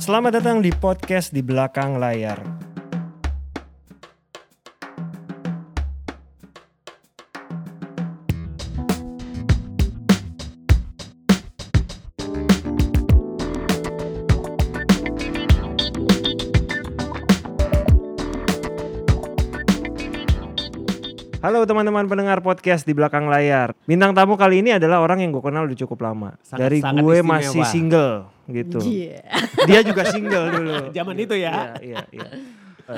Selamat datang di podcast di belakang layar. Halo teman-teman pendengar podcast di belakang layar. Bintang tamu kali ini adalah orang yang gue kenal udah cukup lama. Sangat- Dari sangat gue istimewa. masih single gitu. Iya. Dia juga single dulu. Zaman itu ya. Iya, iya, iya.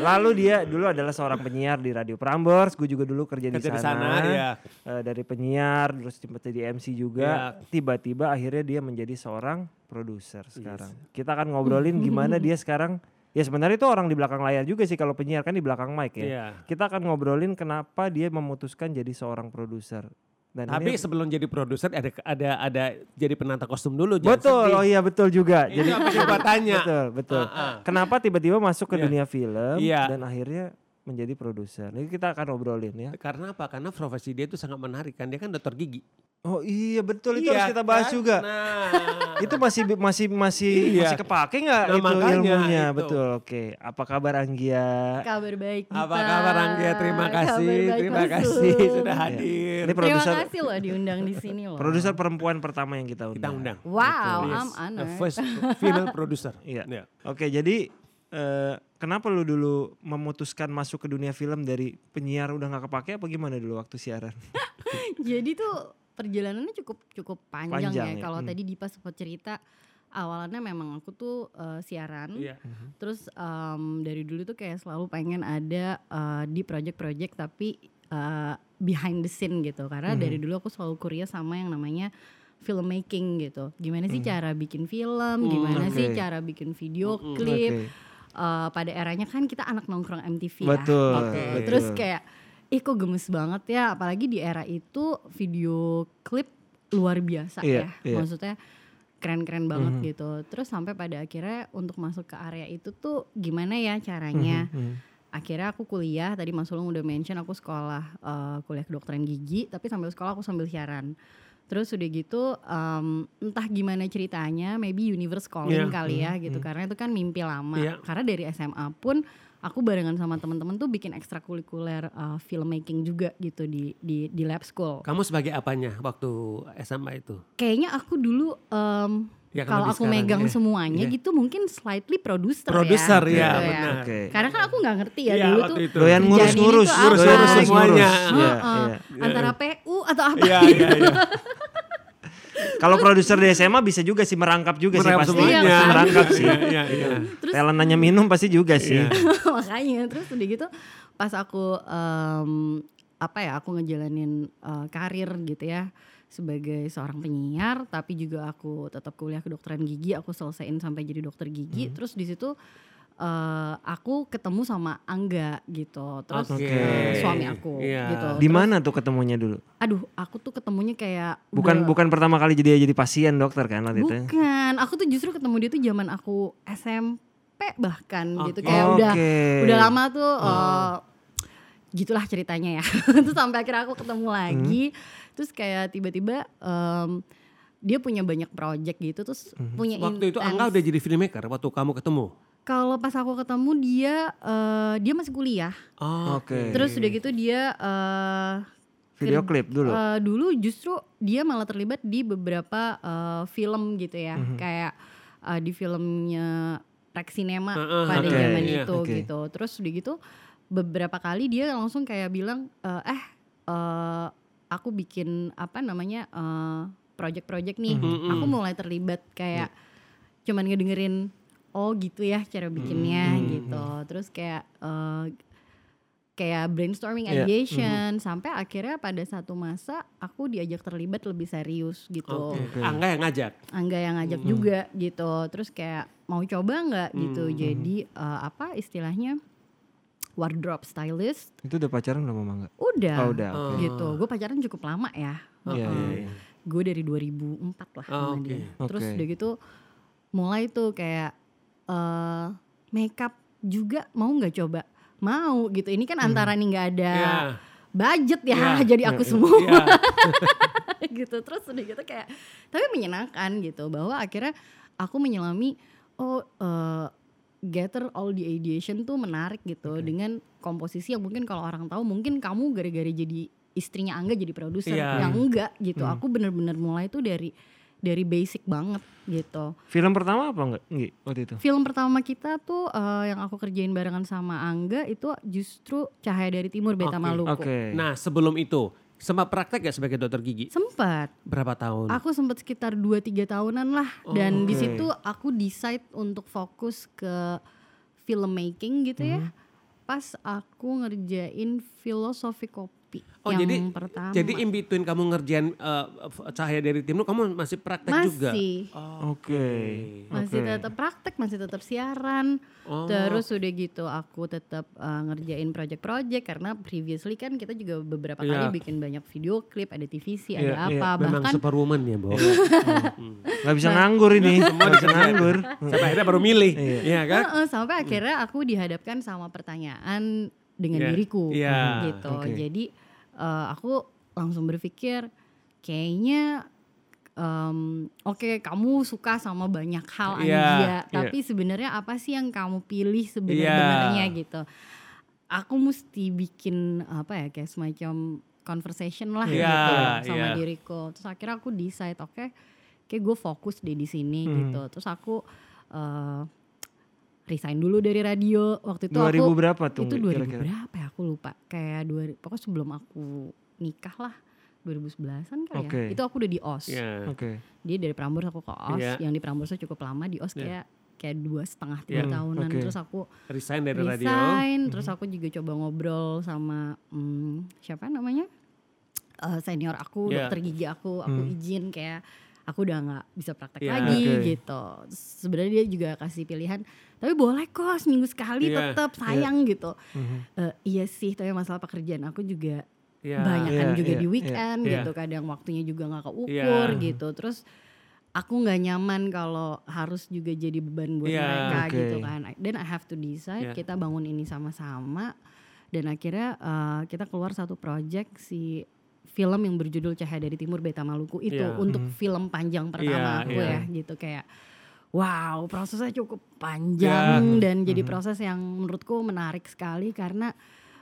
Lalu dia dulu adalah seorang penyiar di Radio Prambors, gue juga dulu kerja, Kerja di di sana. sana, iya. Eh, dari penyiar, terus sempat jadi MC juga. Iya. Tiba-tiba akhirnya dia menjadi seorang produser sekarang. Kita akan ngobrolin gimana dia sekarang. Ya sebenarnya itu orang di belakang layar juga sih kalau penyiar kan di belakang mic ya. Iya. Kita akan ngobrolin kenapa dia memutuskan jadi seorang produser. Dan Tapi ini- sebelum jadi produser ada ada ada jadi penata kostum dulu. betul, sedih. oh iya betul juga. Itu apa yang gua tanya. Betul, betul. Ah, ah. Kenapa tiba-tiba masuk ke Iya. dunia film Iya. dan akhirnya menjadi produser. Ini kita akan obrolin ya. Karena apa? Karena profesi dia itu sangat menarik kan. Dia kan dokter gigi. Oh iya betul itu Iya harus kita bahas kan? juga. Nah. Itu masih masih masih Iya. masih kepake nggak Nah, itu ilmunya? itu. Betul. Oke. Apa kabar Anggia? Kabar baik Gita. Apa kabar Anggia? Terima Kabar kasih. baik, Terima Mas kasih sudah Iya. hadir. Ini Terima produser kasih loh diundang di sini loh. produser perempuan pertama yang kita undang. Kita undang. Wow, Yes. I'm honored. The first female producer. Iya. Iya. Oke, jadi eh, kenapa lu dulu memutuskan masuk ke dunia film dari penyiar udah nggak kepake apa gimana dulu waktu siaran? Jadi tuh perjalanannya cukup cukup panjang, Panjang ya. ya, Kalau hmm. tadi Dipa sempat cerita awalnya memang aku tuh eh, siaran. Iya. Terus em, dari dulu tuh kayak selalu pengen ada eh, di project-project tapi eh, behind the scene gitu. Karena Mhm. dari dulu aku selalu kuliah sama yang namanya filmmaking gitu. Gimana sih cara bikin film? Gimana Hmm. sih cara bikin video Mm-mm. klip? Oke. Eh, pada eranya kan kita anak nongkrong MTV Betul, ya. gitu. betul. Terus kayak ih kok gemes banget ya apalagi di era itu video klip luar biasa Iya, ya. iya. Maksudnya keren-keren banget Mhm. gitu. Terus sampai pada akhirnya untuk masuk ke area itu tuh gimana ya caranya? Mhm, mhm. Akhirnya aku kuliah, tadi Mas Ulung udah mention aku sekolah eh, kuliah kedokteran gigi, tapi sambil sekolah aku sambil siaran. Terus udah gitu em, entah gimana ceritanya, maybe universe calling Iya. kali ya Mhm, gitu. mhm. Karena itu kan mimpi lama. Iya. Karena dari SMA pun aku barengan sama teman-teman tuh bikin ekstrakurikuler eh, filmmaking juga gitu di di di lab school. Kamu sebagai apanya waktu SMA itu? Kayaknya aku dulu em, Ya, kalau aku sekarang, megang ya. semuanya Iya. gitu mungkin slightly producer, Produser ya. ya, gitu benar. Oke. Karena kan aku nggak ngerti ya Iya, dulu tuh itu. Doyan ngurus-ngurus, tuh ngurus- apa ngurus gitu. semuanya. Iya, Heeh. iya. Antara PU atau apa Iya, gitu. iya, iya. Kalau produser di SMA bisa juga sih merangkap juga sih Merangkap semuanya. Pasti Iya, merangkap sih. Iya, iya, iya. Terus Talent nanya minum pasti juga sih. Iya. makanya terus udah gitu pas aku em, apa ya aku ngejalanin eh, karir gitu ya sebagai seorang penyiar tapi juga aku tetap kuliah kedokteran gigi aku selesaiin sampai jadi dokter gigi Hmm. terus di situ eh, aku ketemu sama Angga gitu terus Oke. eh, suami aku Iya. gitu Di mana tuh ketemunya dulu? aduh aku tuh ketemunya kayak Bukan udah- bukan pertama kali jadi jadi pasien dokter kan waktu itu? bukan aku tuh justru ketemu dia tuh zaman aku SMP bahkan gitu Oke. kayak udah Oke. udah lama tuh eh, gitulah ceritanya ya terus sampai akhirnya aku ketemu lagi terus kayak tiba-tiba em, dia punya banyak project gitu terus punya Waktu itu intense. Angga udah jadi filmmaker waktu kamu ketemu. Kalau pas aku ketemu dia eh, dia masih kuliah Oh, Oke. terus udah gitu dia eh, Video klip dulu. Eh, dulu justru dia malah terlibat di beberapa eh, film gitu ya, Mhm. kayak eh, di filmnya Rex Cinema Heeh, pada oke, zaman iya, itu oke. gitu. Terus udah gitu beberapa kali dia langsung kayak bilang eh eh eh, aku bikin apa namanya eh, project-project nih, Mhm. aku mulai terlibat kayak cuman ngedengerin oh gitu ya cara bikinnya Mhm. gitu. Terus kayak eh, kayak brainstorming Iya. ideation sampai akhirnya pada satu masa aku diajak terlibat lebih serius gitu. Oke. Angga yang ngajak. Angga yang ngajak Mhm. juga gitu. Terus kayak mau coba nggak gitu. Mhm. Jadi eh, apa istilahnya wardrobe stylist Itu udah pacaran belum sama Angga? udah. Oh, udah. Oh. Gitu. Gue pacaran cukup lama ya. Iya, Heeh. iya, iya. Gue dari 2004 lah Oh, sama oke. dia. Terus Oke. udah gitu mulai tuh kayak eh makeup juga mau nggak coba? Mau gitu. Ini kan antara nih nggak ada Iya. budget ya Iya. jadi aku Iya, semua Iya. gitu terus udah gitu kayak tapi menyenangkan gitu bahwa akhirnya aku menyelami oh eh, gather all the ideation tuh menarik gitu dengan komposisi yang mungkin kalau orang tahu mungkin kamu gara-gara jadi istrinya Angga jadi produser Iya. yang enggak gitu aku bener-bener mulai tuh dari dari basic banget gitu Film pertama apa enggak? Nggih, waktu itu. film pertama kita tuh eh, yang aku kerjain barengan sama Angga itu justru Cahaya dari Timur Beta Oke, Maluku Oke. Nah sebelum itu sempat praktek gak sebagai dokter gigi? sempat Berapa tahun? Aku sempat sekitar 2-3 tahunan lah dan di oke. situ aku decide untuk fokus ke filmmaking gitu ya. Pas aku ngerjain filosofi kopi Oh yang jadi pertama. jadi in between kamu ngerjain eh, cahaya dari tim lu kamu masih praktek juga? masih Oke. masih Oke. tetap praktek, masih tetap siaran. Oh. Terus udah gitu aku tetap uh, ngerjain project-project karena previously kan kita juga beberapa Iya. kali bikin banyak video klip, ada TVC, Iya, ada iya. apa. Memang Bahkan superwoman ya, Bo. Nggak bisa nganggur ini. Nggak bisa nganggur. Sampai akhirnya baru milih, Iya. Iya kan? Heeh, sampai akhirnya aku dihadapkan sama pertanyaan dengan Iya, diriku iya, gitu. oke. Jadi eh, aku langsung berpikir kayaknya em, oke kamu suka sama banyak hal Iya, Anggia, iya. tapi sebenarnya apa sih yang kamu pilih sebenarnya Iya. gitu. Aku mesti bikin apa ya kayak semacam conversation lah Iya, gitu sama iya. diriku. Terus akhirnya aku decide oke kayak gue fokus deh di sini Hmm. gitu. Terus aku eh, resign dulu dari radio waktu itu 2000 aku berapa tuh? itu Nggih, 2000 kira-kira? berapa ya aku lupa kayak dua pokoknya sebelum aku nikah lah 2011an kali Oke. ya itu aku udah di OS Iya. Oke. dia dari Prambors aku ke OS Iya. yang di Prambors cukup lama di OS Iya. kayak kayak dua setengah tiga Iya. tahunan Oke. terus aku Resign dari radio. resign Mhm. terus aku juga coba ngobrol sama hmm, siapa namanya Eh, senior aku Iya. dokter gigi aku aku Hmm. izin kayak aku udah nggak bisa praktek Iya. lagi Oke. gitu sebenarnya dia juga kasih pilihan tapi boleh kok seminggu sekali Iya. tetap sayang gitu Mhm. Eh, iya sih tapi masalah pekerjaan aku juga Iya. banyak kan Iya, juga iya, di iya. weekend Iya. gitu kadang waktunya juga nggak keukur Iya. gitu terus aku nggak nyaman kalau harus juga jadi beban buat Iya. mereka Oke. gitu kan dan I have to decide Iya. kita bangun ini sama-sama dan akhirnya eh, kita keluar satu project si film yang berjudul Cahaya dari Timur Beta Maluku itu Iya. untuk film panjang pertama Iya, aku iya. ya gitu kayak wow prosesnya cukup panjang dan jadi Mhm. proses yang menurutku menarik sekali karena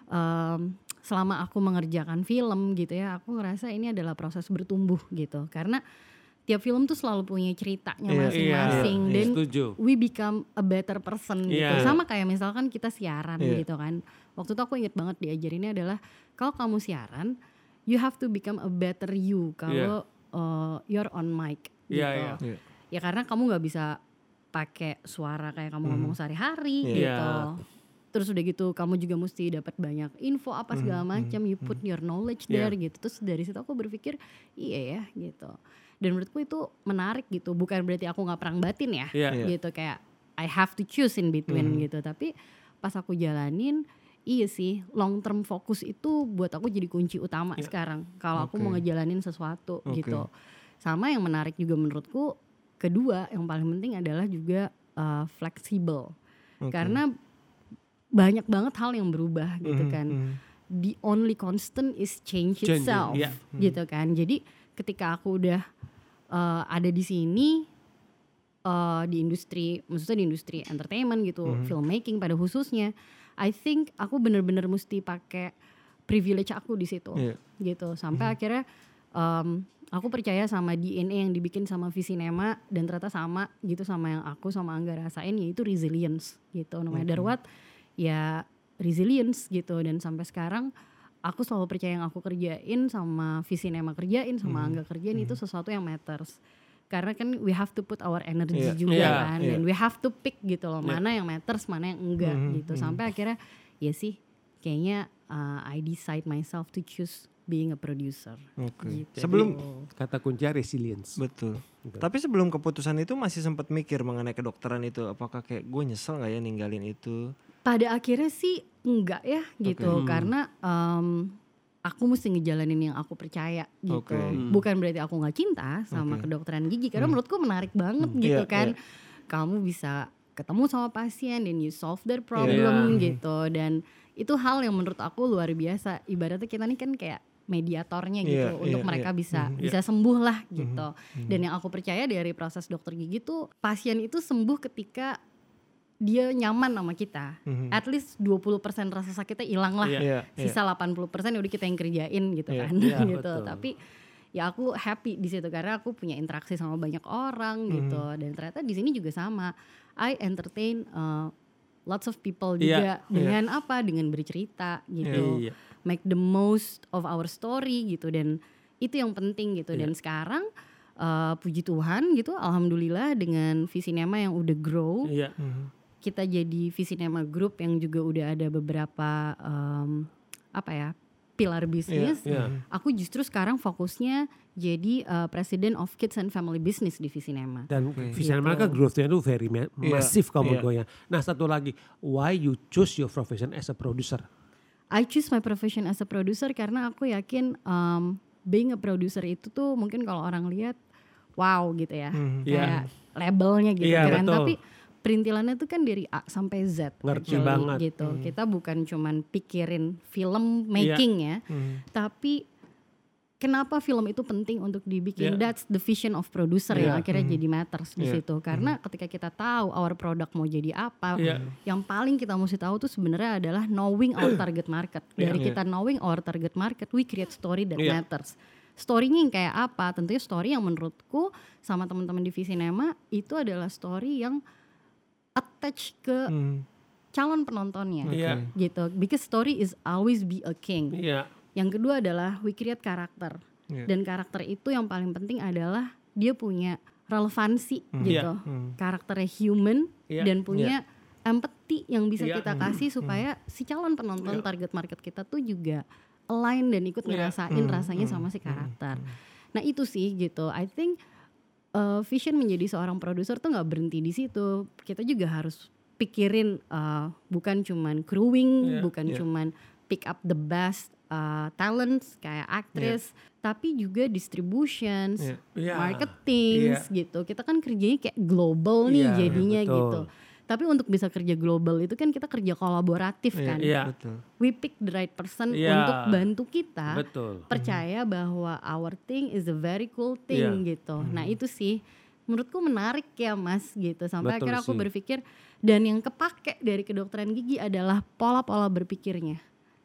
em, selama aku mengerjakan film gitu ya aku ngerasa ini adalah proses bertumbuh gitu karena tiap film tuh selalu punya ceritanya Iya, masing-masing iya, iya. dan Setuju. we become a better person gitu Iya. sama kayak misalkan kita siaran Iya. gitu kan waktu itu aku inget banget diajarinnya adalah kalau kamu siaran you have to become a better you kalau uh, you're on mic gitu Iya, iya. Iya. ya karena kamu nggak bisa pakai suara kayak kamu Mhm. ngomong sehari-hari Iya. gitu Iya. terus udah gitu kamu juga mesti dapat banyak info apa segala Mhm, macam you put your knowledge Iya. there gitu terus dari situ aku berpikir iya ya gitu dan menurutku itu menarik gitu bukan berarti aku nggak perang batin ya. Iya. gitu kayak I have to choose in between Mhm. gitu tapi pas aku jalanin iya sih long term fokus itu buat aku jadi kunci utama Iya. sekarang kalau aku Oke. mau ngejalanin sesuatu Oke. gitu sama yang menarik juga menurutku kedua yang paling penting adalah juga uh, fleksibel Oke. karena banyak banget hal yang berubah gitu Mhm, kan mhm. the only constant is change Changing, itself iya. gitu kan jadi ketika aku udah uh, ada di sini uh, di industri maksudnya di industri entertainment gitu Mhm. filmmaking pada khususnya I think aku bener-bener mesti pakai privilege aku di situ Iya. gitu sampai akhirnya um, aku percaya sama DNA yang dibikin sama Visinema dan ternyata sama gitu sama yang aku sama Angga rasain yaitu resilience gitu matter Oke. what ya resilience gitu dan sampai sekarang aku selalu percaya yang aku kerjain sama Visinema kerjain sama Mhm. Angga kerjain itu sesuatu yang matters karena kan we have to put our energy Iya. juga Iya, kan dan we have to pick gitu loh Iya. mana yang matters mana yang enggak Mhm, gitu mhm. sampai akhirnya ya sih kayaknya uh, I decide myself to choose being a producer Oke. gitu. Sebelum Kata kunci resilience. betul. Gitu. Tapi sebelum keputusan itu masih sempat mikir mengenai kedokteran itu apakah kayak gue nyesel nggak ya ninggalin itu? pada akhirnya sih enggak ya gitu. Hmm. karena em, aku mesti ngejalanin yang aku percaya gitu Oke. Hmm. bukan berarti aku nggak cinta sama Oke. kedokteran gigi karena Hmm. menurutku menarik banget Hmm. gitu Iya, kan iya. kamu bisa ketemu sama pasien dan you solve their problem Iya. gitu dan itu hal yang menurut aku luar biasa ibaratnya kita nih kan kayak mediatornya gitu Iya, untuk iya, mereka iya. bisa Mhm, bisa sembuh lah gitu. Dan yang aku percaya dari proses dokter gigi tuh pasien itu sembuh ketika dia nyaman sama kita. Mhm. At least 20% rasa sakitnya hilang lah. Iya. Iya, iya. Sisa 80% ya udah kita yang kerjain gitu Iya, kan. iya, gitu. betul. Tapi ya aku happy di situ karena aku punya interaksi sama banyak orang gitu Mhm. dan ternyata di sini juga sama. I entertain uh, lots of people Iya, juga iya. dengan apa? Dengan bercerita gitu Iya. make the most of our story gitu dan itu yang penting gitu Iya. dan sekarang uh, puji Tuhan gitu alhamdulillah dengan Visinema yang udah grow Iya. Mhm. Kita jadi Visinema Group yang juga udah ada beberapa um, apa ya pilar bisnis Iya. aku justru sekarang fokusnya jadi uh, President of Kids and Family Business di Visinema Dan Oke. Vision Gitu. mereka growth-nya tuh very ma- Iya, masif kalau menurut gue ya. Nah satu lagi, why you choose your profession as a producer? I choose my profession as a producer karena aku yakin um, being a producer itu tuh mungkin kalau orang lihat wow gitu ya. Iya. Kayak labelnya gitu Iya, keren betul. tapi perintilannya tuh kan dari A sampai Z Ngerti actually, banget. gitu. Hmm. Kita bukan cuman pikirin film making ya, Mhm. tapi kenapa film itu penting untuk dibikin? Iya. That's the vision of producer yang Iya. akhirnya Mhm. jadi matters di Iya. situ. Karena ketika kita tahu our product mau jadi apa, Iya. yang paling kita mesti tahu tuh sebenarnya adalah knowing our target market. Dari Iya. kita knowing our target market, we create story that Iya. matters. Story-nya yang kayak apa? Tentunya story yang menurutku sama teman-teman di Visinema itu adalah story yang attach ke Mhm. calon penontonnya. Iya. Gitu. Because story is always be a king. Iya. Yang kedua adalah we create karakter. Iya. Dan karakter itu yang paling penting adalah dia punya relevansi Hmm. gitu. Mhm. Karakternya human Iya. dan punya empathy yang bisa Iya. kita kasih supaya si calon penonton Iya. target market kita tuh juga align dan ikut Iya. ngerasain Hmm, rasanya hmm, sama si hmm, karakter. Nah itu sih gitu. I think uh, vision menjadi seorang produser tuh nggak berhenti di situ. Kita juga harus pikirin uh, bukan cuman crewing, Iya, bukan iya. cuman pick up the best uh, talents kayak aktris, tapi juga distributions, Iya. Iya. marketing gitu. Kita kan kerjanya kayak global nih Iya, jadinya betul. gitu. Tapi untuk bisa kerja global itu kan kita kerja kolaboratif Iya, kan. Iya. Betul. We pick the right person Iya. untuk bantu kita Betul. percaya bahwa our thing is a very cool thing Iya. gitu. Nah itu sih menurutku menarik ya mas gitu. Sampai Betul akhirnya aku sih. berpikir dan yang kepake dari kedokteran gigi adalah pola-pola berpikirnya.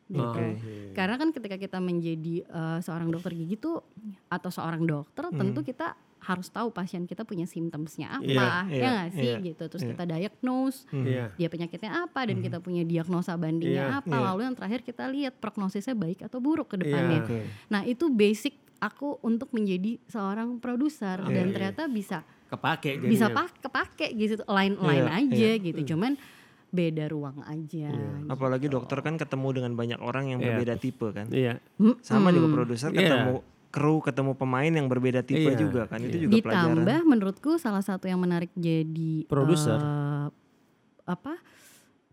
Gitu. Oke. Karena kan ketika kita menjadi eh, seorang dokter gigi tuh atau seorang dokter tentu kita harus tahu pasien kita punya symptomsnya apa, Iya, ya iya, nggak sih iya, gitu. Terus iya. kita diagnose Mhm. Iya. dia penyakitnya apa dan kita punya diagnosa bandingnya Iya, apa. iya. Lalu yang terakhir kita lihat prognosisnya baik atau buruk ke depannya. Iya. Oke. Nah itu basic aku untuk menjadi seorang produser Iya, dan iya. ternyata bisa Kepake jadinya. bisa pak kepake gitu line line Iya, aja iya. gitu. Cuman beda ruang aja. Iya. gitu. Apalagi dokter kan ketemu dengan banyak orang yang Iya. berbeda tipe kan. Iya. Sama juga Mm-mm. produser ketemu kru, ketemu pemain yang berbeda tipe Iya, juga kan. Itu iya. juga pelajaran. Ditambah menurutku salah satu yang menarik jadi Produser. eh, apa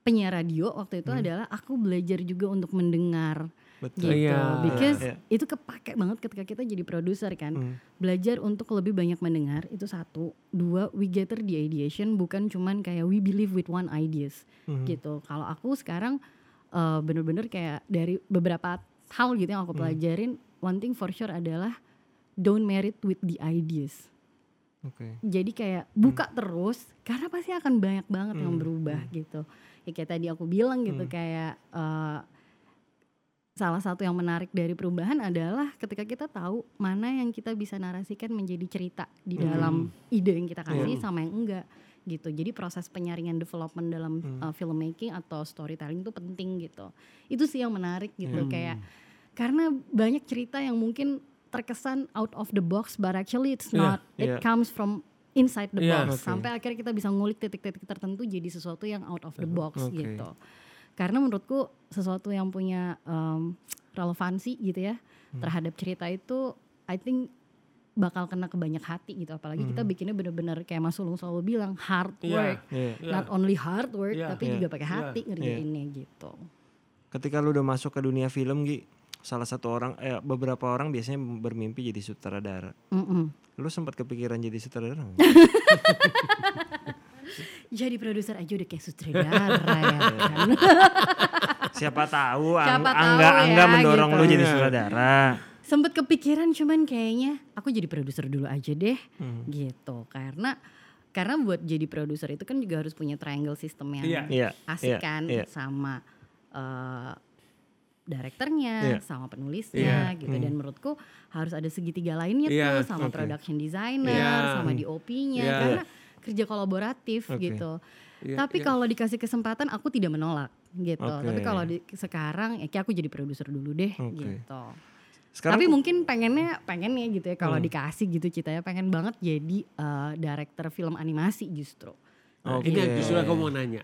penyiar radio waktu itu adalah aku belajar juga untuk mendengar Betul. gitu. Iya, Because iya. itu kepake banget ketika kita jadi produser kan. Hmm. Belajar untuk lebih banyak mendengar itu satu. Dua, we gather the ideation bukan cuman kayak we believe with one ideas Mhm. gitu. Kalau aku sekarang eh, bener-bener kayak dari beberapa hal gitu yang aku pelajarin, one thing for sure adalah don't married with the ideas. Oke. Jadi kayak buka terus karena pasti akan banyak banget yang Hmm, berubah gitu. Ya kayak tadi aku bilang gitu kayak eh, salah satu yang menarik dari perubahan adalah ketika kita tahu mana yang kita bisa narasikan menjadi cerita di dalam ide yang kita kasih sama yang enggak gitu. Jadi proses penyaringan development dalam uh, filmmaking atau storytelling itu penting gitu. Itu sih yang menarik gitu kayak karena banyak cerita yang mungkin terkesan out of the box but actually it's Iya, not. It iya. comes from inside the Iya. box Oke. sampai akhirnya kita bisa ngulik titik-titik tertentu jadi sesuatu yang out of the box Oke. gitu. Karena menurutku sesuatu yang punya um, relevansi gitu ya Hmm. terhadap cerita itu I think bakal kena ke banyak hati gitu apalagi kita bikinnya bener-bener kayak Mas Sulung selalu bilang hard Hmm. Iya, work Iya. iya. not only hard work Iya, tapi iya, juga pakai hati ngerjainnya gitu Ketika lu udah masuk ke dunia film Gi, salah satu orang eh beberapa orang biasanya bermimpi jadi sutradara. Mm-mm. Lu sempat kepikiran jadi sutradara jadi produser aja udah kayak sutradara ya kan Siapa tahu Ang- Siapa tahu Angga ya, Angga mendorong gitu. lu jadi sutradara. sempet kepikiran cuman kayaknya aku jadi produser dulu aja deh Hmm. gitu karena karena buat jadi produser itu kan juga harus punya triangle system yang Iya. Iya. asik iya, kan iya. sama eh direkturnya Iya. sama penulisnya Iya. gitu dan menurutku harus ada segitiga lainnya Iya, tuh sama oke. production designer Iya. sama DOP-nya Iya. karena kerja kolaboratif Oke. gitu Iya, tapi iya. kalau dikasih kesempatan aku tidak menolak gitu Oke. tapi kalau di, sekarang ya kayak aku jadi produser dulu deh Oke. gitu Sekarang tapi mungkin pengennya pengennya gitu ya kalau Hmm. dikasih gitu citanya pengen banget jadi eh, director film animasi justru Nah, Oke. Ini yang justru aku mau nanya.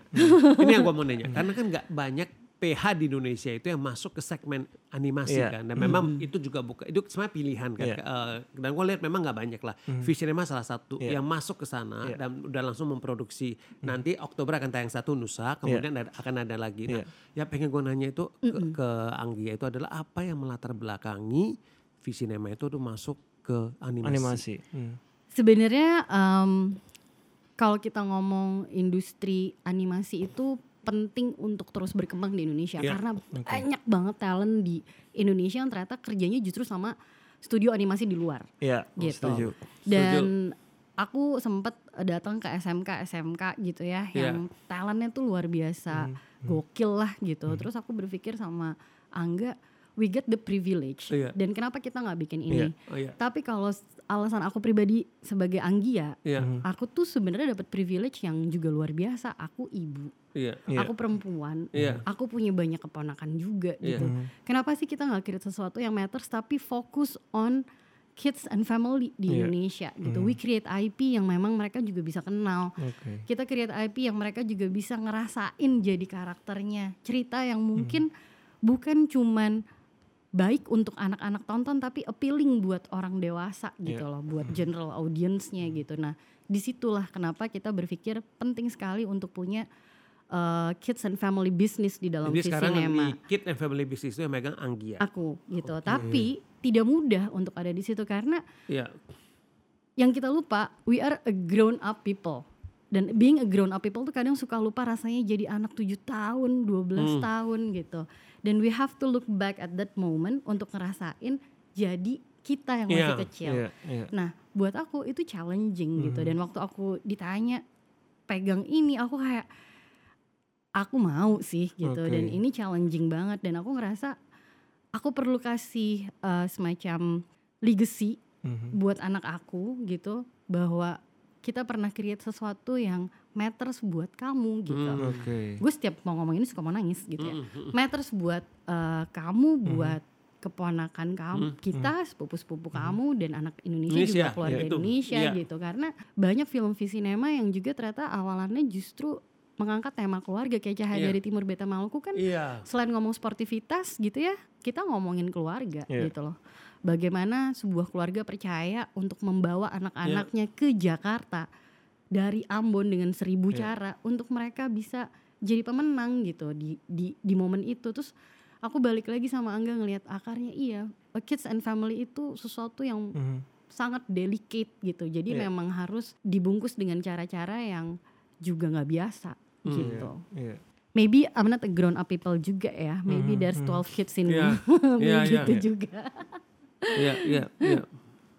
ini yang gua mau nanya. Karena kan nggak banyak PH di Indonesia itu yang masuk ke segmen animasi Iya. kan. Dan memang itu juga bukan itu sebenarnya pilihan kan. Iya. Eh, dan gue lihat memang nggak banyak lah. Visinema salah satu Iya. yang masuk ke sana Iya. dan udah langsung memproduksi. Nanti Oktober akan tayang satu Nusa, kemudian ada- akan ada lagi. Nah, ya pengen gue nanya itu ke, ke Anggia itu adalah apa yang melatar belakangi Visinema itu tuh masuk ke animasi. animasi. Hmm. Sebenarnya em, kalau kita ngomong industri animasi itu penting untuk terus berkembang di Indonesia Iya, karena banyak banget talent di Indonesia yang ternyata kerjanya justru sama studio animasi di luar Iya, gitu. setuju. Dan aku sempet datang ke SMK SMK gitu ya Iya. yang talentnya tuh luar biasa gokil lah gitu. Terus aku berpikir sama Angga we get the privilege Iya. dan kenapa kita nggak bikin ini? Oh iya. Tapi kalau alasan aku pribadi sebagai Anggia, Iya. aku tuh sebenarnya dapat privilege yang juga luar biasa. Aku ibu, Iya. Iya. aku perempuan, Iya. aku punya banyak keponakan juga Iya. gitu. Kenapa sih kita nggak create sesuatu yang matters tapi fokus on kids and family di Iya. Indonesia gitu. We create IP yang memang mereka juga bisa kenal. Oke. Kita create IP yang mereka juga bisa ngerasain jadi karakternya. Cerita yang mungkin bukan cuman baik untuk anak-anak tonton tapi appealing buat orang dewasa gitu Iya. loh, buat general audience-nya gitu. Nah, di situlah kenapa kita berpikir penting sekali untuk punya uh, kids and family business di dalam Jadi sekarang di Kid and Family Business itu yang megang Anggia. Aku gitu. Tapi tidak mudah untuk ada di situ karena Iya. yang kita lupa we are a grown up people dan being a grown up people tuh kadang suka lupa rasanya jadi anak 7 tahun 12 tahun gitu dan we have to look back at that moment untuk ngerasain jadi kita yang masih Iya, kecil Iya, iya. nah buat aku itu challenging gitu dan waktu aku ditanya pegang ini aku kayak aku mau sih gitu Oke. dan ini challenging banget dan aku ngerasa aku perlu kasih uh, semacam legacy Mhm. buat anak aku gitu bahwa kita pernah create sesuatu yang matters buat kamu gitu. Hmm. Oke. Gue setiap mau ngomong ini suka mau nangis gitu ya. Mm, Matters buat eh, kamu, buat keponakan kamu, kita sepupu-sepupu kamu dan anak Indonesia, Indonesia, juga keluarga ya itu. Indonesia Iya. gitu. Karena banyak film Visinema yang juga ternyata awalannya justru mengangkat tema keluarga kayak Cahaya Iya. dari Timur Beta Maluku kan Iya. selain ngomong sportivitas gitu ya, kita ngomongin keluarga Iya. gitu loh. Bagaimana sebuah keluarga percaya untuk membawa anak-anaknya ke Jakarta dari Ambon dengan seribu Iya. cara untuk mereka bisa jadi pemenang gitu di di di momen itu. Terus aku balik lagi sama Angga ngelihat akarnya iya, a kids and family itu sesuatu yang Mhm. sangat delicate gitu. Jadi Iya. memang harus dibungkus dengan cara-cara yang juga nggak biasa Hmm. gitu Iya. maybe I'm not a grown up people juga ya. Maybe Mhm, there's 12 kids in me. Iya, iya, iya, gitu iya. juga. Iya, iya, iya.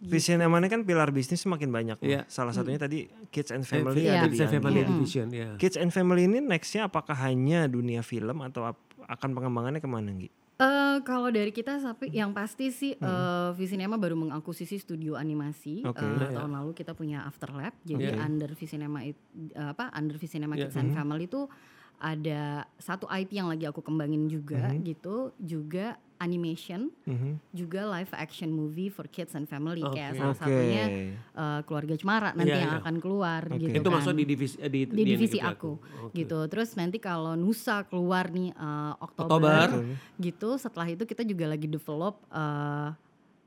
Visinema ini kan pilar bisnis semakin banyak. Iya. Salah satunya tadi Kids and Family Iya. ada di Kids and Family Anggia. Division, ya. Kids and Family ini nextnya apakah hanya dunia film atau ap- akan pengembangannya ke mana Gi? Eh kalau dari kita tapi yang pasti sih eh Visinema baru mengakuisisi studio animasi. Oke. Eh, Iya. tahun lalu kita punya Afterlab. Jadi Oke. under Visinema it- eh, apa under Visinema Iya. Kids and Family itu ada satu IP yang lagi aku kembangin juga gitu, juga animation, Mhm. juga live action movie for kids and family kayak Oke. salah Oke. satunya eh, keluarga Cemara nanti Iya, yang iya. akan keluar Oke. gitu Itu kan. masuk di divisi di, di divisi yang aku Oke. gitu. Terus nanti kalau Nusa keluar nih eh, Oktober, Oktober. gitu, setelah itu kita juga lagi develop eh,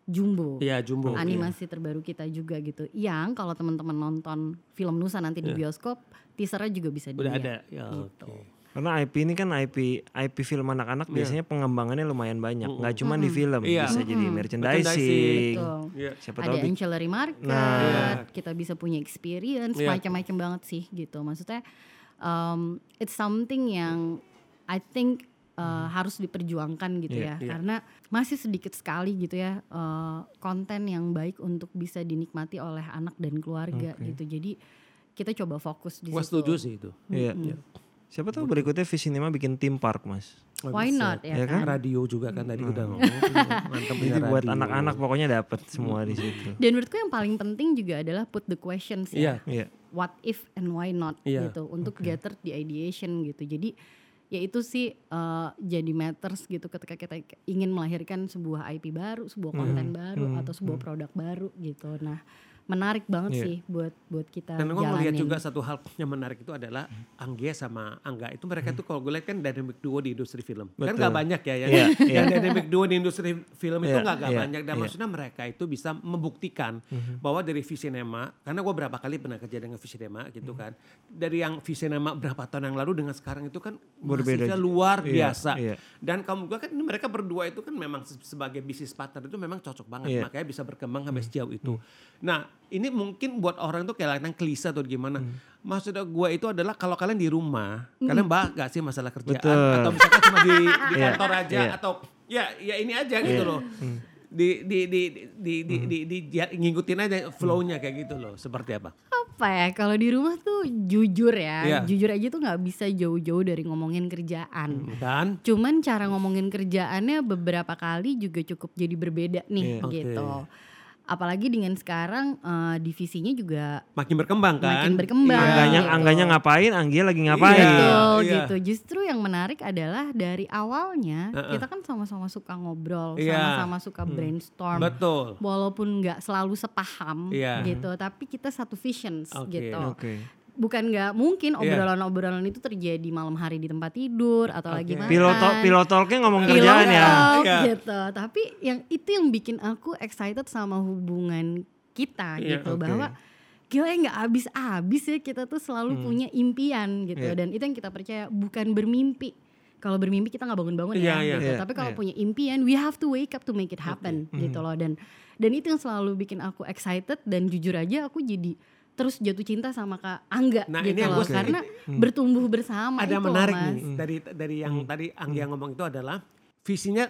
Jumbo. Iya, Jumbo. Animasi terbaru kita juga gitu. Yang kalau teman-teman nonton film Nusa nanti di bioskop, teasernya juga bisa Iya. Udah dilihat. ada. Ya, Gitu. oke. Karena IP ini kan IP IP film anak-anak biasanya pengembangannya lumayan banyak. Nggak cuma di film, Iya. bisa jadi Mm-mm. merchandising. Betul. Iya. Siapa ada tahu ancillary market, Nah. Iya. kita bisa punya experience, Iya. macam-macam banget sih gitu. Maksudnya um, it's something yang I think uh, harus diperjuangkan gitu Iya, ya iya. karena masih sedikit sekali gitu ya uh, konten yang baik untuk bisa dinikmati oleh anak dan keluarga Oke. gitu jadi kita coba fokus di Gue situ. setuju sih itu. Iya. Siapa tahu berikutnya Visinema bikin theme park mas. Oh, Why bisa. not ya Ya kan? kan? Radio juga kan tadi udah ngomong. Mantap punya Jadi buat anak-anak pokoknya dapat semua di situ. Dan menurutku yang paling penting juga adalah put the questions Iya. ya. Iya. What if and why not Iya, gitu untuk gather the ideation gitu. Jadi ya itu sih eh, jadi matters gitu ketika kita ingin melahirkan sebuah IP baru, sebuah konten baru atau sebuah produk baru gitu. Nah, menarik banget Iya. sih buat buat kita Dan gue ngeliat jalanin. juga satu hal yang menarik itu adalah Anggia sama Angga itu mereka tuh kalau gue lihat kan dynamic duo di industri film. Kan Betul. gak banyak ya yang, Iya, yang dynamic duo di industri film itu Iya, nggak gak iya, banyak. Dan iya. maksudnya mereka itu bisa membuktikan bahwa dari Visinema, karena gue berapa kali pernah kerja dengan Visinema gitu kan. Dari yang Visinema berapa tahun yang lalu dengan sekarang itu kan Berbeda luar Iya, biasa. iya. Dan kamu gue kan ini mereka berdua itu kan memang se- sebagai bisnis partner itu memang cocok banget. Iya. Makanya bisa berkembang sampai sejauh itu. Nah ini mungkin buat orang tuh kayak klise atau gimana. Hmm. Maksudnya gue itu adalah kalau kalian di rumah, kalian bahas gak sih masalah kerjaan Betul. atau misalkan cuma di, di Iya, kantor aja iya. atau ya ya ini aja gitu loh. Di di di di di, di, di- ya, ngikutin aja flow-nya kayak gitu loh. Seperti apa? apa ya kalau di rumah tuh jujur ya, Iya. jujur aja tuh nggak bisa jauh-jauh dari ngomongin kerjaan. Kan? Cuman cara ngomongin kerjaannya beberapa kali juga cukup jadi berbeda nih Iya. gitu. Oke. Apalagi dengan sekarang eh, divisinya juga Makin berkembang kan? Makin berkembang. Iya. Angganya, gitu. angganya ngapain, Anggia lagi ngapain. Iya. Betul iya. gitu. Justru yang menarik adalah dari awalnya Heeh. kita kan sama-sama suka ngobrol, Iya. sama-sama suka brainstorm. Betul. Walaupun nggak selalu sepaham Iya. gitu, tapi kita satu visions Oke. gitu. Oke. Bukan nggak mungkin Iya. obrolan-obrolan itu terjadi malam hari di tempat tidur atau lagi Oke. makan. Pilot pilot talknya ngomong Pilot kerjaan ya. Iya. gitu. Tapi yang itu yang bikin aku excited sama hubungan kita Iya, gitu oke. bahwa gila ya nggak habis-habis ya kita tuh selalu punya impian gitu Iya. dan itu yang kita percaya bukan bermimpi. Kalau bermimpi kita nggak bangun-bangun Iya, ya, iya. gitu. Iya, Tapi kalau iya. punya impian, we have to wake up to make it happen gitu loh. Dan dan itu yang selalu bikin aku excited dan jujur aja aku jadi terus jatuh cinta sama Kak Angga Nah, gitu ini yang loh. gua- Karena bertumbuh bersama ada itu loh, menarik Mas. nih dari dari yang tadi Anggia ngomong itu adalah visinya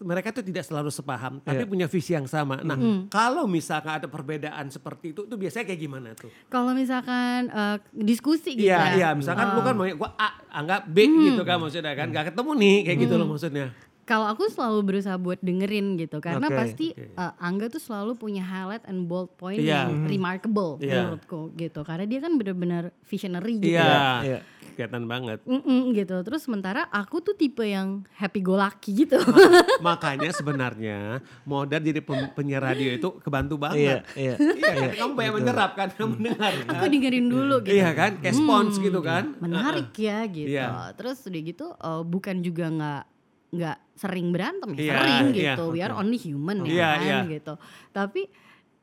mereka tuh tidak selalu sepaham tapi Iya. punya visi yang sama. Nah, kalau misalkan ada perbedaan seperti itu itu biasanya kayak gimana tuh? Kalau misalkan eh, diskusi gitu Iya, ya. iya, misalkan lu kan mau gua A, Angga B gitu kan maksudnya kan. Gak ketemu nih kayak gitu loh maksudnya. Kalau aku selalu berusaha buat dengerin gitu karena Oke, pasti oke. eh, Angga tuh selalu punya highlight and bold point Iya. yang remarkable Iya. menurutku gitu. Karena dia kan benar-benar visionary gitu. Iya. Iya. Kelihatan banget. Mm-mm, gitu. Terus sementara aku tuh tipe yang happy go lucky gitu. Makanya sebenarnya modal jadi pem- penyiar radio itu kebantu Iya, banget. iya. Iya, kan? kamu banyak menyerap kan, kamu mendengar kan. aku dengerin dulu gitu. Iya kan, kayak spons gitu kan. Menarik ya gitu. Iya. Terus udah gitu eh, bukan juga nggak nggak sering berantem, ya, Iya, sering iya. gitu. We are only human ya Iya, kan iya. gitu. Tapi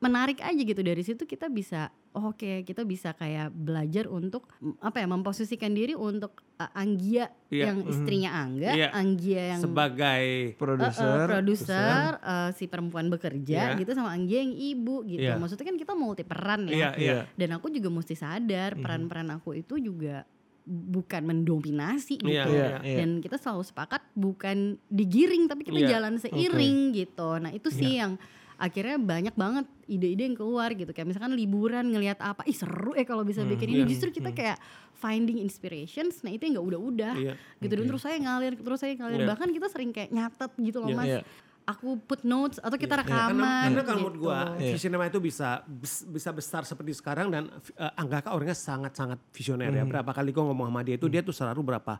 menarik aja gitu dari situ kita bisa oh, oke kita bisa kayak belajar untuk apa ya memposisikan diri untuk uh, Anggia Iya. yang istrinya Angga, Iya. Anggia yang Sebagai uh, uh, Produser. produser, uh, si perempuan bekerja Iya. gitu sama Anggia yang ibu gitu. Iya. Maksudnya kan kita multi peran ya. Iya, iya. Dan aku juga mesti sadar peran-peran aku itu juga bukan mendominasi Iya, gitu. iya, iya. Dan kita selalu sepakat bukan digiring tapi kita Iya, jalan seiring gitu. Nah, itu sih yang akhirnya banyak banget ide-ide yang keluar gitu. Kayak misalkan liburan ngelihat apa, ih seru ya kalau bisa bikin ini. iya. Justru kita kayak finding inspirations. Nah, itu yang nggak udah-udah Iya, gitu dan terus saya ngalir terus saya ngalir Iya. bahkan kita sering kayak nyatet gitu loh Iya, mas iya. Aku put notes atau kita Iya, rekaman Karena, karena kalau menurut gitu. gua Iya. Visinema itu bisa bis- bisa besar seperti sekarang dan uh, Angga Kak orangnya sangat-sangat visioner ya. Berapa kali gua ngomong sama dia itu dia tuh selalu berapa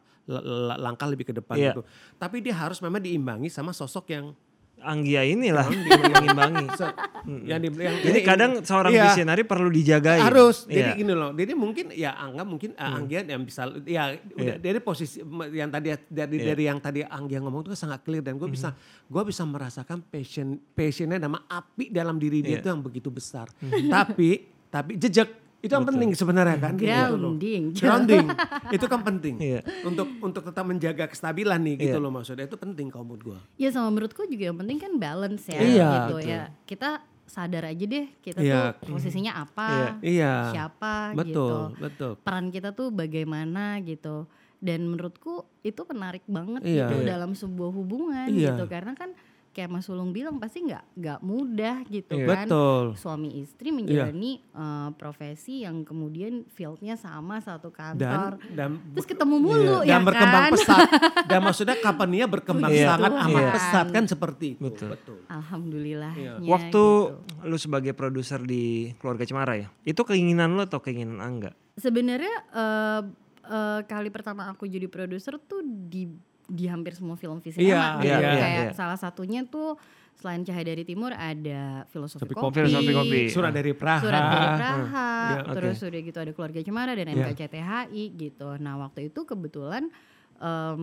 langkah lebih ke depan Iya. gitu. Tapi dia harus memang diimbangi sama sosok yang Anggia inilah mengimbangi. yang, di, yang Jadi yang- kadang seorang Iya. visionari perlu dijagai. harus Iya. jadi gini loh jadi mungkin ya Angga mungkin uh, Anggia yang bisa ya udah dari posisi yang tadi dari Iya. dari yang tadi Anggia ngomong itu sangat clear dan gue bisa gue bisa merasakan passion passionnya nama api dalam diri dia Iya. itu yang begitu besar tapi tapi jejak itu yang penting sebenarnya kan gitu loh. grounding grounding itu kan penting Iya. untuk untuk tetap menjaga kestabilan nih gitu Iya. loh maksudnya itu penting kalau menurut gue ya sama menurutku juga yang penting kan balance ya Iya, gitu betul. ya kita sadar aja deh kita Iya. tuh posisinya apa iya siapa betul gitu betul peran kita tuh bagaimana gitu dan menurutku itu menarik banget Iya. gitu Iya. dalam sebuah hubungan Iya. gitu karena kan kayak Mas Sulung bilang pasti nggak nggak mudah gitu Iya. kan Betul. suami istri menjalani eh, profesi yang kemudian fieldnya sama satu Dan kantor dan terus ketemu mulu Iya, ya dan berkembang kan pesat. Dan maksudnya company-nya berkembang Iya. sangat Betul. amat Iya. pesat kan seperti itu. Betul. alhamdulillahnya Waktu gitu. lu sebagai produser di keluarga Cemara ya, itu keinginan lu atau keinginan Angga? sebenarnya eh, eh, kali pertama aku jadi produser tuh di di hampir semua film visi Iya, gitu. iya, iya, kayak iya. salah satunya tuh selain Cahaya dari Timur ada filosofi Tapi kopi, Filosofi Kopi. Surat dari Praha. Surat dari Praha, Iya, terus udah gitu ada keluarga Cemara dan Iya. NKCTHI gitu. Nah waktu itu kebetulan em,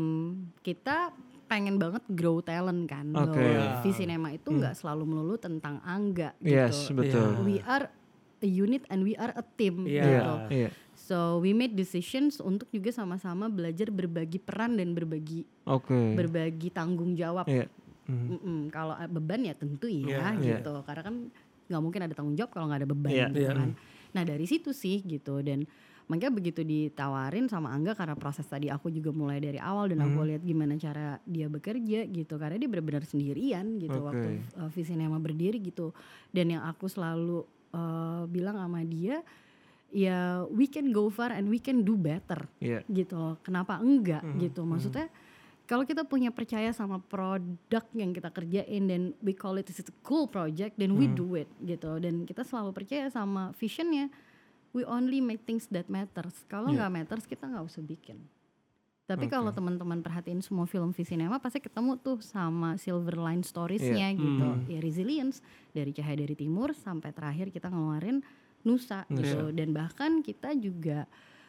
kita pengen banget grow talent kan. Oke. Bahwa Visinema itu nggak selalu melulu tentang angga gitu. Yes, betul. Iya. We are a unit and we are a team Iya. gitu. Iya. So we made decisions untuk juga sama-sama belajar berbagi peran dan berbagi Oke. berbagi tanggung jawab. Iya. Mhm. Mm-mm, Kalau a- beban ya tentu Iya. ya gitu. Karena kan nggak mungkin ada tanggung jawab kalau nggak ada beban Iya. gitu Iya. kan. Nah dari situ sih gitu dan makanya begitu ditawarin sama Angga karena proses tadi aku juga mulai dari awal dan Hmm. aku lihat gimana cara dia bekerja gitu karena dia benar-benar sendirian gitu Oke. waktu uh, Visinema berdiri gitu dan yang aku selalu uh, bilang sama dia ya we can go far and we can do better Iya. gitu loh. Kenapa enggak Mhm, gitu? Maksudnya kalau kita punya percaya sama produk yang kita kerjain dan we call it is a cool project, then we Mhm. do it gitu. Dan kita selalu percaya sama visionnya. We only make things that matters. Kalau Iya. nggak matters kita nggak usah bikin. Tapi Oke. kalau teman-teman perhatiin semua film Visinema pasti ketemu tuh sama silver line storiesnya gitu. Hmm. Ya resilience dari Cahaya dari Timur sampai terakhir kita ngeluarin Nusa, gitu. Dan bahkan kita juga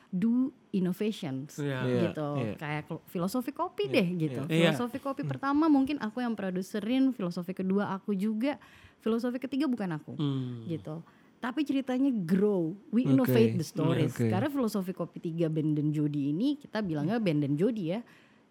do innovations Iya. Iya, gitu iya. kayak filosofi kopi Iya, deh gitu iya. filosofi kopi pertama mungkin aku yang produserin filosofi kedua aku juga filosofi ketiga bukan aku Hmm. gitu tapi ceritanya grow we Oke, innovate the stories oke. karena filosofi kopi tiga Ben dan Jody ini kita bilangnya Ben dan Jody ya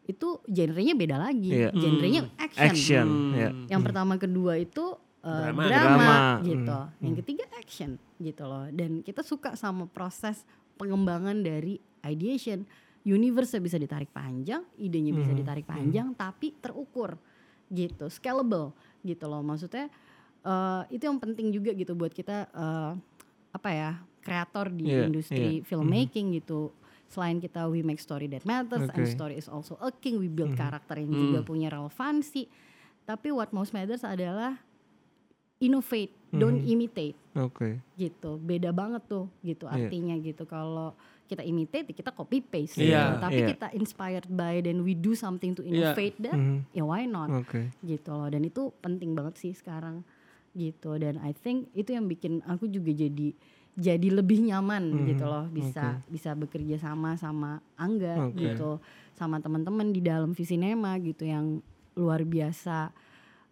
itu genrenya beda lagi Iya. genrenya action, Action. Hmm. Iya. yang pertama kedua itu uh, Drama. drama, Drama. gitu. Hmm. Yang ketiga action gitu loh. Dan kita suka sama proses pengembangan dari ideation. Universe bisa ditarik panjang, idenya bisa Hmm. ditarik panjang, tapi terukur gitu, scalable gitu loh. Maksudnya uh, itu yang penting juga gitu buat kita uh, apa ya kreator di Iya, industri iya. filmmaking gitu. Selain kita we make story that matters and Oke. story is also a king, we build Mhm. karakter yang juga Hmm. punya relevansi. Tapi what most matters adalah innovate, don't Mhm. imitate Oke. gitu. Beda banget tuh gitu Iya. artinya gitu. Kalau kita imitate kita copy paste Iya, gitu. Tapi iya. kita inspired by then we do something to Iya. innovate that, Mhm. ya why not Oke. gitu loh. Dan itu penting banget sih sekarang gitu. Dan I think itu yang bikin aku juga jadi jadi lebih nyaman Mhm, gitu loh bisa bisa bekerja sama sama Angga Oke. gitu sama teman-teman di dalam Visinema gitu yang luar biasa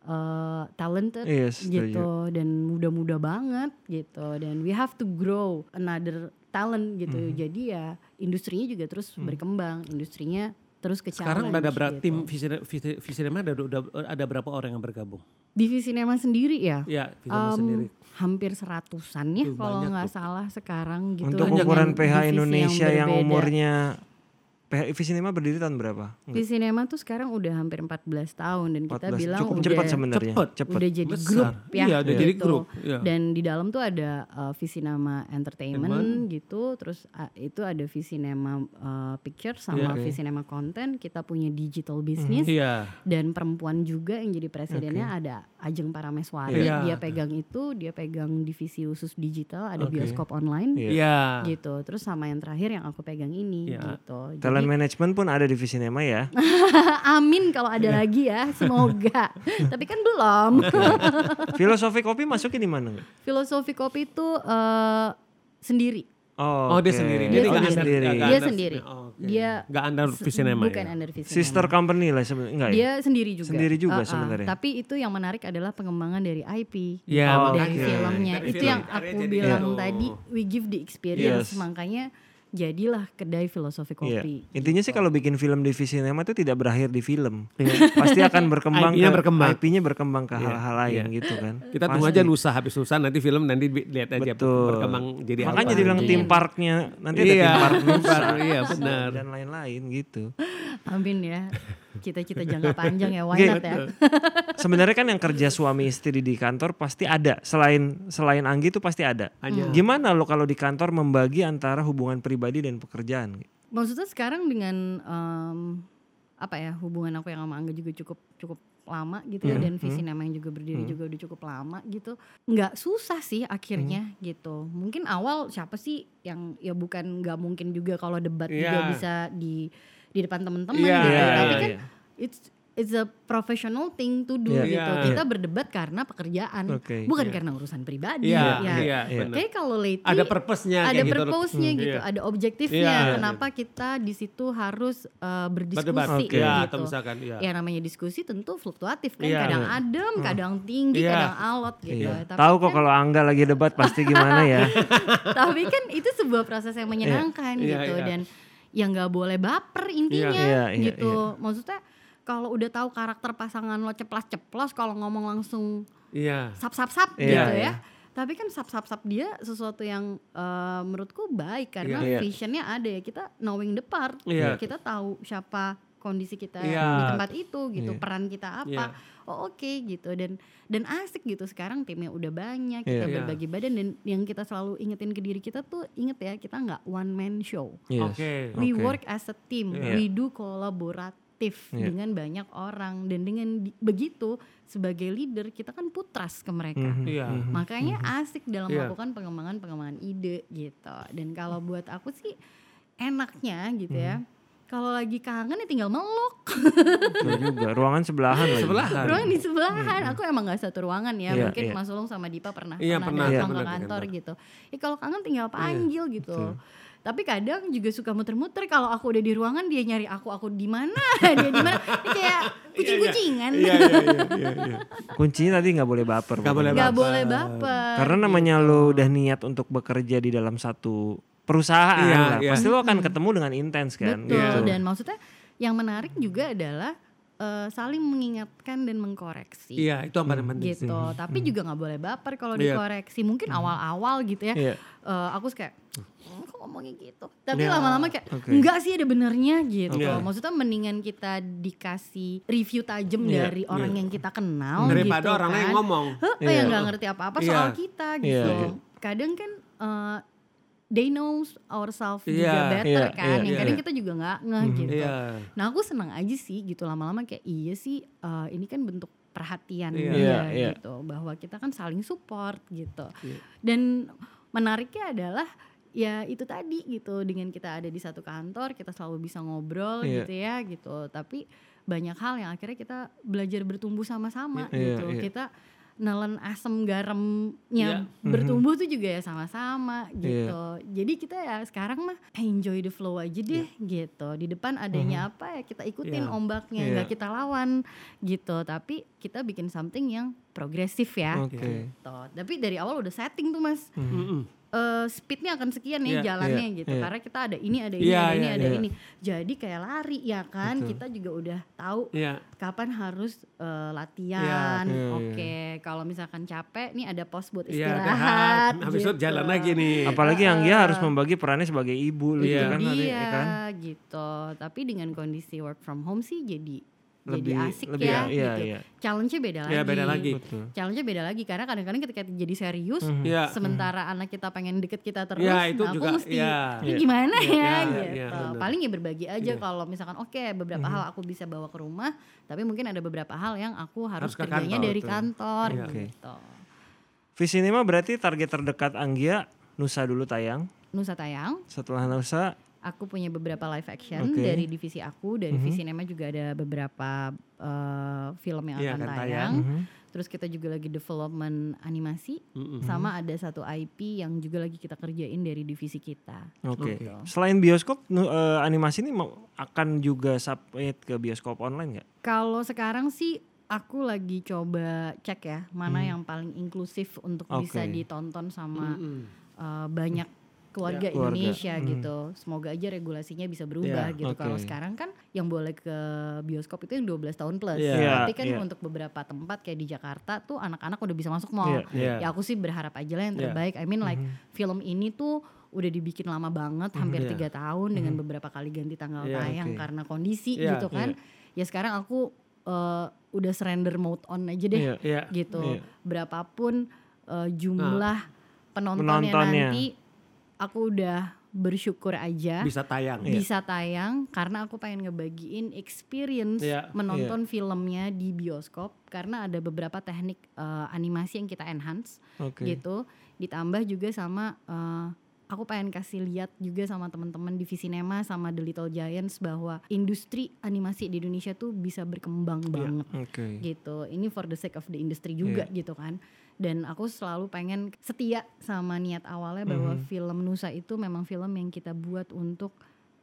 eh, talented Iya, setuju. gitu dan muda-muda banget gitu dan we have to grow another talent gitu Mhm. jadi ya industrinya juga terus berkembang industrinya terus ke Sekarang ada berapa gitu. tim Visine- Visi- Visinema ada, udah ada berapa orang yang bergabung? di Visinema sendiri ya Ya, Visinema Um, sendiri. hampir seratusan ya kalau nggak salah sekarang gitu Untuk ukuran PH Indonesia yang, berbeda. umurnya Visinema berdiri tahun berapa? Enggak. Visinema tuh sekarang udah hampir 14 tahun dan kita 14. bilang Cukup udah cepat sebenarnya. Cepet. Cepet. udah jadi Besar. grup ya Iya, udah jadi gitu. grup. Iya. Dan di dalam tuh ada uh, Visinema Entertainment Entertainment. gitu, terus uh, itu ada Visinema uh, Picture sama Iya. Visinema Content. Kita punya digital business Iya. dan perempuan juga yang jadi presidennya ada Ajeng Parameswari. Iya. Dia pegang itu, dia pegang divisi khusus digital, ada Oke. bioskop online Iya. Iya. gitu. Terus sama yang terakhir yang aku pegang ini Iya. gitu. Talent Jadi management pun ada di Visinema ya. amin kalau ada lagi ya, semoga. Tapi kan belum. Filosofi kopi masuknya di mana? Filosofi kopi itu eh, sendiri. Oh, Oh, dia sendiri. Dia Dia under- sendiri. nggak Dia under- sendiri. Oh, oke. Dia nggak under Visinema bukan ya? under Visinema. Sister company lah sebenarnya. Enggak ya? Dia sendiri juga. Sendiri juga Ah, ah. sebenarnya. Tapi itu yang menarik adalah pengembangan dari IP. Iya, Oh, dari oke. filmnya Dari itu film, yang aku jadi bilang gitu. tadi we give the experience Yes. makanya jadilah kedai filosofi Iya. kopi. Intinya gitu. sih kalau bikin film di Visinema itu tidak berakhir di film. Pasti akan berkembang IP-nya ke berkembang. IP-nya berkembang ke Iya, hal-hal lain iya. gitu kan. Kita tunggu aja Nusa habis Nusa nanti film nanti lihat aja Betul. berkembang jadi Makanya apa. dibilang Iya. tim parknya nanti ada Iya, tim park Nusa. iya, benar. Dan lain-lain gitu. Amin ya. Cita-cita jangka panjang ya, why not ya? Sebenarnya kan yang kerja suami istri di kantor pasti ada. Selain selain Anggi itu pasti ada. Ada. Gimana lo kalau di kantor membagi antara hubungan pribadi dan pekerjaan? Maksudnya sekarang dengan em, apa ya hubungan aku yang sama Angga juga cukup cukup lama gitu ya dan visi nama yang juga berdiri juga udah cukup lama gitu nggak susah sih akhirnya gitu mungkin awal siapa sih yang ya bukan nggak mungkin juga kalau debat juga Iya. bisa di di depan teman-teman Iya, gitu iya, tapi iya, kan iya. it's it's a professional thing to do Iya. gitu Iya. kita berdebat karena pekerjaan Oke. bukan Iya. karena urusan pribadi Iya, ya iya, Iya. benar. Kayak kalau lately Ada purpose-nya ada gitu. purpose-nya Hmm, gitu, iya. ada objektifnya. Iya. Kenapa kita di situ harus uh, berdiskusi. Ya, gitu. atau misalkan ya. Ya namanya diskusi tentu fluktuatif kan, Iya. kadang adem, kadang tinggi, Iya. kadang alot gitu. Iya. Tapi Tahu kok kan, kalau Angga lagi debat pasti gimana ya. tapi kan itu sebuah proses yang menyenangkan Iya, gitu iya. dan yang nggak boleh baper intinya Iya, iya, gitu. Maksudnya kalau udah tahu karakter pasangan lo ceplas-ceplos kalau ngomong langsung Iya. sap-sap-sap Iya, gitu iya. ya. Tapi kan sap-sap-sap dia sesuatu yang eh, menurutku baik karena Iya. Iya. visionnya ada ya. Kita knowing the part, Iya. kita tahu siapa kondisi kita Iya. di tempat itu gitu, Iya. peran kita apa. Oh oke gitu dan dan asik gitu sekarang timnya udah banyak kita Iya. berbagi badan dan yang kita selalu ingetin ke diri kita tuh inget ya kita nggak one man show. Yes. Oke. We Oke. work as a team, Iya. we do kolaboratif Iya. dengan banyak orang dan dengan di- begitu sebagai leader kita kan putras ke mereka. Mhm, Iya. mhm. Makanya asik dalam Iya. melakukan pengembangan-pengembangan ide gitu. Dan kalau buat aku sih enaknya gitu ya. Kalau lagi kangen ya tinggal meluk. Betul juga. Ruangan sebelahan lagi. Sebelahan. Ruangan di sebelahan. Aku emang gak satu ruangan ya. Iya, Mungkin iya. Mas Ulung sama Dipa pernah Iya, pernah pernah. datang Iya, ke kantor gitu. Ya kalau kangen tinggal panggil gitu. betul. Tapi kadang juga suka muter-muter kalau aku udah di ruangan dia nyari aku aku di mana dia di mana Ini kayak kucing-kucingan Iya, iya, iya, iya, iya. Kuncinya tadi nggak boleh baper. Nggak boleh baper. boleh baper Karena namanya lo udah niat untuk bekerja di dalam satu perusahaan Iya, lah. iya. Pasti lo akan ketemu dengan intens kan. Betul. gitu. Dan maksudnya yang menarik juga adalah eh, saling mengingatkan dan mengkoreksi. Iya, itu yang paling penting. sih. gitu. Tapi juga nggak boleh baper kalau Iya. dikoreksi. Mungkin awal-awal gitu ya. Iya. eh, aku kayak "Hmm, kok ngomongnya gitu. Tapi Iya. lama-lama kayak Oke. enggak sih ada benernya gitu. Iya. Maksudnya mendingan kita dikasih review tajam Iya, dari orang yang kita kenal Daripada gitu orang kan. yang ngomong. Heeh, Iya. yang nggak ngerti apa-apa Iya. soal kita gitu. Iya. Kadang kan eh, they knows ourselves Iya. juga better Iya, kan. iya, yang iya. kadang kita juga nggak ngeh Mhm. gitu. Iya. Nah aku senang aja sih gitu lama-lama kayak iya sih eh, ini kan bentuk perhatian Iya. dia Iya, iya. gitu bahwa kita kan saling support gitu. Iya. Dan menariknya adalah ya itu tadi gitu dengan kita ada di satu kantor kita selalu bisa ngobrol Iya. gitu ya gitu. Tapi banyak hal yang akhirnya kita belajar bertumbuh sama-sama Iya, gitu. iya. Kita nelen asam garamnya Iya. bertumbuh tuh juga ya sama-sama gitu. Jadi kita ya sekarang mah enjoy the flow aja deh gitu. Di depan adanya apa ya kita ikutin Iya. ombaknya, Iya. nggak kita lawan gitu. Tapi kita bikin something yang progresif ya. Oke. Gitu. Tapi dari awal udah setting tuh mas. Mm-mm. Eh, speednya akan sekian nih Iya, jalannya iya, gitu iya. karena kita ada ini ada ini Iya, ada ini iya, ada iya. ini jadi kayak lari ya kan Betul. kita juga udah tahu Iya. kapan harus eh, latihan Iya, iya, oke kalau misalkan capek nih ada pos buat Iya, istirahat Habis itu gitu. jalan lagi nih. Apalagi yang dia harus membagi perannya sebagai ibu gitu Iya. kan tadi, iya ya kan. gitu tapi dengan kondisi work from home sih jadi Lebih jadi asik lebih ya iya, gitu iya. challenge-nya beda lagi Iya, beda lagi. Betul. challenge-nya beda lagi karena kadang-kadang ketika jadi serius Mhm. Iya. sementara anak kita pengen deket kita terus Iya, itu nah aku juga, mesti iya. ini Iya. gimana Iya, ya iya, gitu iya, benar. paling ya berbagi aja Iya. kalau misalkan oke beberapa Mhm. hal aku bisa bawa ke rumah tapi mungkin ada beberapa hal yang aku harus, Harus ke kerjanya kantor, dari betul. kantor. Oke. gitu Visinema berarti target terdekat Anggia Nusa dulu tayang. Nusa Tayang Setelah Nusa aku punya beberapa live action Oke. dari divisi aku dari Mhm. Visinema juga ada beberapa eh, film yang Iya, akan akan tayang tayang. Mhm. terus kita juga lagi development animasi Mm-mm. sama ada satu IP yang juga lagi kita kerjain dari divisi kita Oke. Gitu. Selain bioskop eh, animasi ini mau akan juga submit ke bioskop online nggak? Kalau sekarang sih aku lagi coba cek ya mana Hmm. yang paling inklusif untuk Oke. bisa ditonton sama Mm-mm. uh, banyak keluarga Ya. Keluarga. Indonesia Hmm. gitu. Semoga aja regulasinya bisa berubah Ya. gitu. Oke. Kalau sekarang kan yang boleh ke bioskop itu yang 12 tahun plus. Iya. Iya, Tapi kan iya. untuk beberapa tempat kayak di Jakarta tuh anak-anak udah bisa masuk mall. Iya, iya. Ya aku sih berharap aja lah yang Iya. terbaik. I mean like Mhm. film ini tuh udah dibikin lama banget, hampir Iya. tiga tahun dengan beberapa kali ganti tanggal Iya, tayang oke. karena kondisi Iya, gitu kan. Ya sekarang aku eh, udah surrender mode on aja deh. Iya. gitu. Iya. Berapapun eh, jumlah penontonnya, Penontonnya. nanti, aku udah bersyukur aja Bisa tayang. bisa tayang karena aku pengen ngebagiin experience Iya, menonton filmnya di bioskop karena ada beberapa teknik eh, animasi yang kita enhance Oke. gitu ditambah juga sama eh, aku pengen kasih lihat juga sama teman-teman di Visinema sama The Little Giants bahwa industri animasi di Indonesia tuh bisa berkembang banget Oke. gitu. Ini for the sake of the industry juga gitu kan. Dan aku selalu pengen setia sama niat awalnya bahwa Mhm. film Nusa itu memang film yang kita buat untuk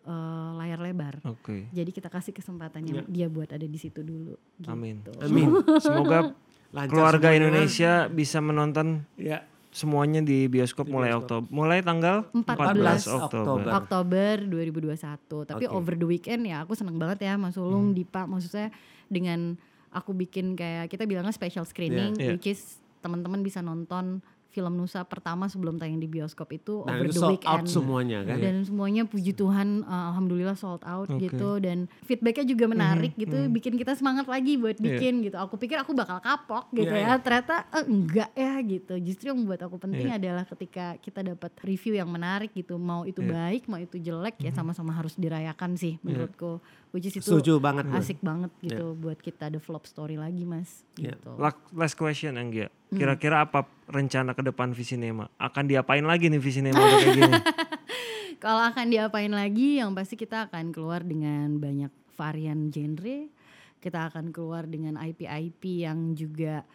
eh, layar lebar. Oke. Jadi kita kasih kesempatan yang dia buat ada di situ dulu. Gitu. Amin. Amin. Semoga Lancar keluarga semuanya. Indonesia bisa menonton Ya. semuanya di bioskop Di mulai bioskop. Oktober. Mulai tanggal 14 Oktober. Oktober. Oktober 2021. Tapi Oke. over the weekend ya aku seneng banget ya Mas Ulung, Hmm. Dipa maksudnya dengan aku bikin kayak kita bilangnya special screening Iya. which is teman-teman bisa nonton film Nusa pertama sebelum tayang di bioskop itu Nah over itu the sold weekend. out semuanya kan. dan semuanya puji Tuhan uh, alhamdulillah sold out Oke. gitu dan feedbacknya juga menarik gitu bikin kita semangat lagi buat Iya. bikin gitu aku pikir aku bakal kapok gitu Iya, ya ternyata eh, enggak ya gitu justru yang membuat aku penting Iya. adalah ketika kita dapat review yang menarik gitu mau itu Iya. baik mau itu jelek ya sama-sama harus dirayakan sih menurutku which is itu Setuju banget gue. asik banget gitu buat kita develop story lagi mas Iya. gitu La- Last question Anggia. Hmm. Kira-kira apa rencana ke depan Visinema? Akan diapain lagi nih Visinema kayak gini? Kalau akan diapain lagi, yang pasti kita akan keluar dengan banyak varian genre. Kita akan keluar dengan IP-IP yang juga,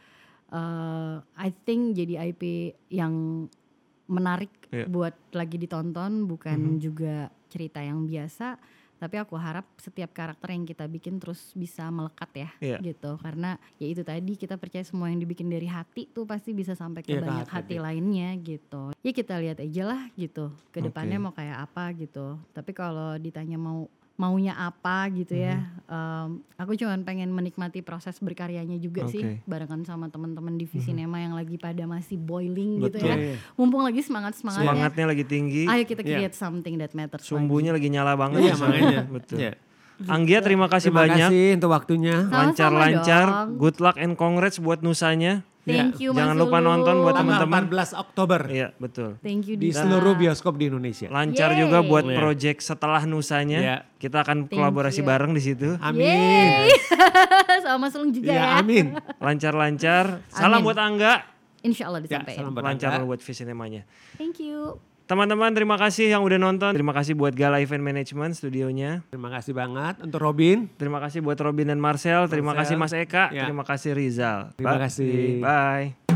uh, I think jadi IP yang menarik Iya. buat lagi ditonton, bukan juga cerita yang biasa. Tapi aku harap setiap karakter yang kita bikin terus bisa melekat ya, Iya. gitu. Karena ya itu tadi kita percaya semua yang dibikin dari hati tuh pasti bisa sampai ke Iya, ke banyak hati, hati iya. lainnya gitu. Ya kita lihat aja lah gitu. Ke Oke. depannya mau kayak apa gitu. Tapi kalau ditanya mau maunya apa gitu ya, Mhm. em, aku cuman pengen menikmati proses berkaryanya juga sih, Oke. Mhm. barengan sama teman-teman di Visinema yang lagi pada masih boiling gitu Betul. ya. Iya. Mumpung lagi semangat semangatnya, Semangatnya lagi tinggi, ayo kita Iya. create something that matters. lagi. sumbunya lagi nyala banget. Iya makanya. Betul. Iya. Anggia terima kasih Terima banyak. kasih untuk waktunya. Lancar-lancar. dong. Good luck and congrats buat Nusanya. Thank you Mas Jangan lupa Lulu. nonton buat Tanggal teman-teman. 14 Oktober Iya betul. Thank you di Dita. seluruh bioskop di Indonesia. Lancar Yeay. juga buat Iya. project setelah Nusanya. Iya. Kita akan Thank kolaborasi you. bareng di situ. Amin. Sama Mas Ulung juga Ya, ya. amin. Lancar-lancar. Salam Amin. buat Angga. Insya Allah Ya, disampaikan. salam buat Lancar Angga. buat Visinemanya. Thank you. Teman-teman terima kasih yang udah nonton. Terima kasih buat Gala Event Management studionya. Terima kasih banget untuk Robin. Terima kasih buat Robin dan Marcel. Terima Marcel. kasih Mas Eka. Ya. Terima kasih Rizal. Terima kasih. Bye.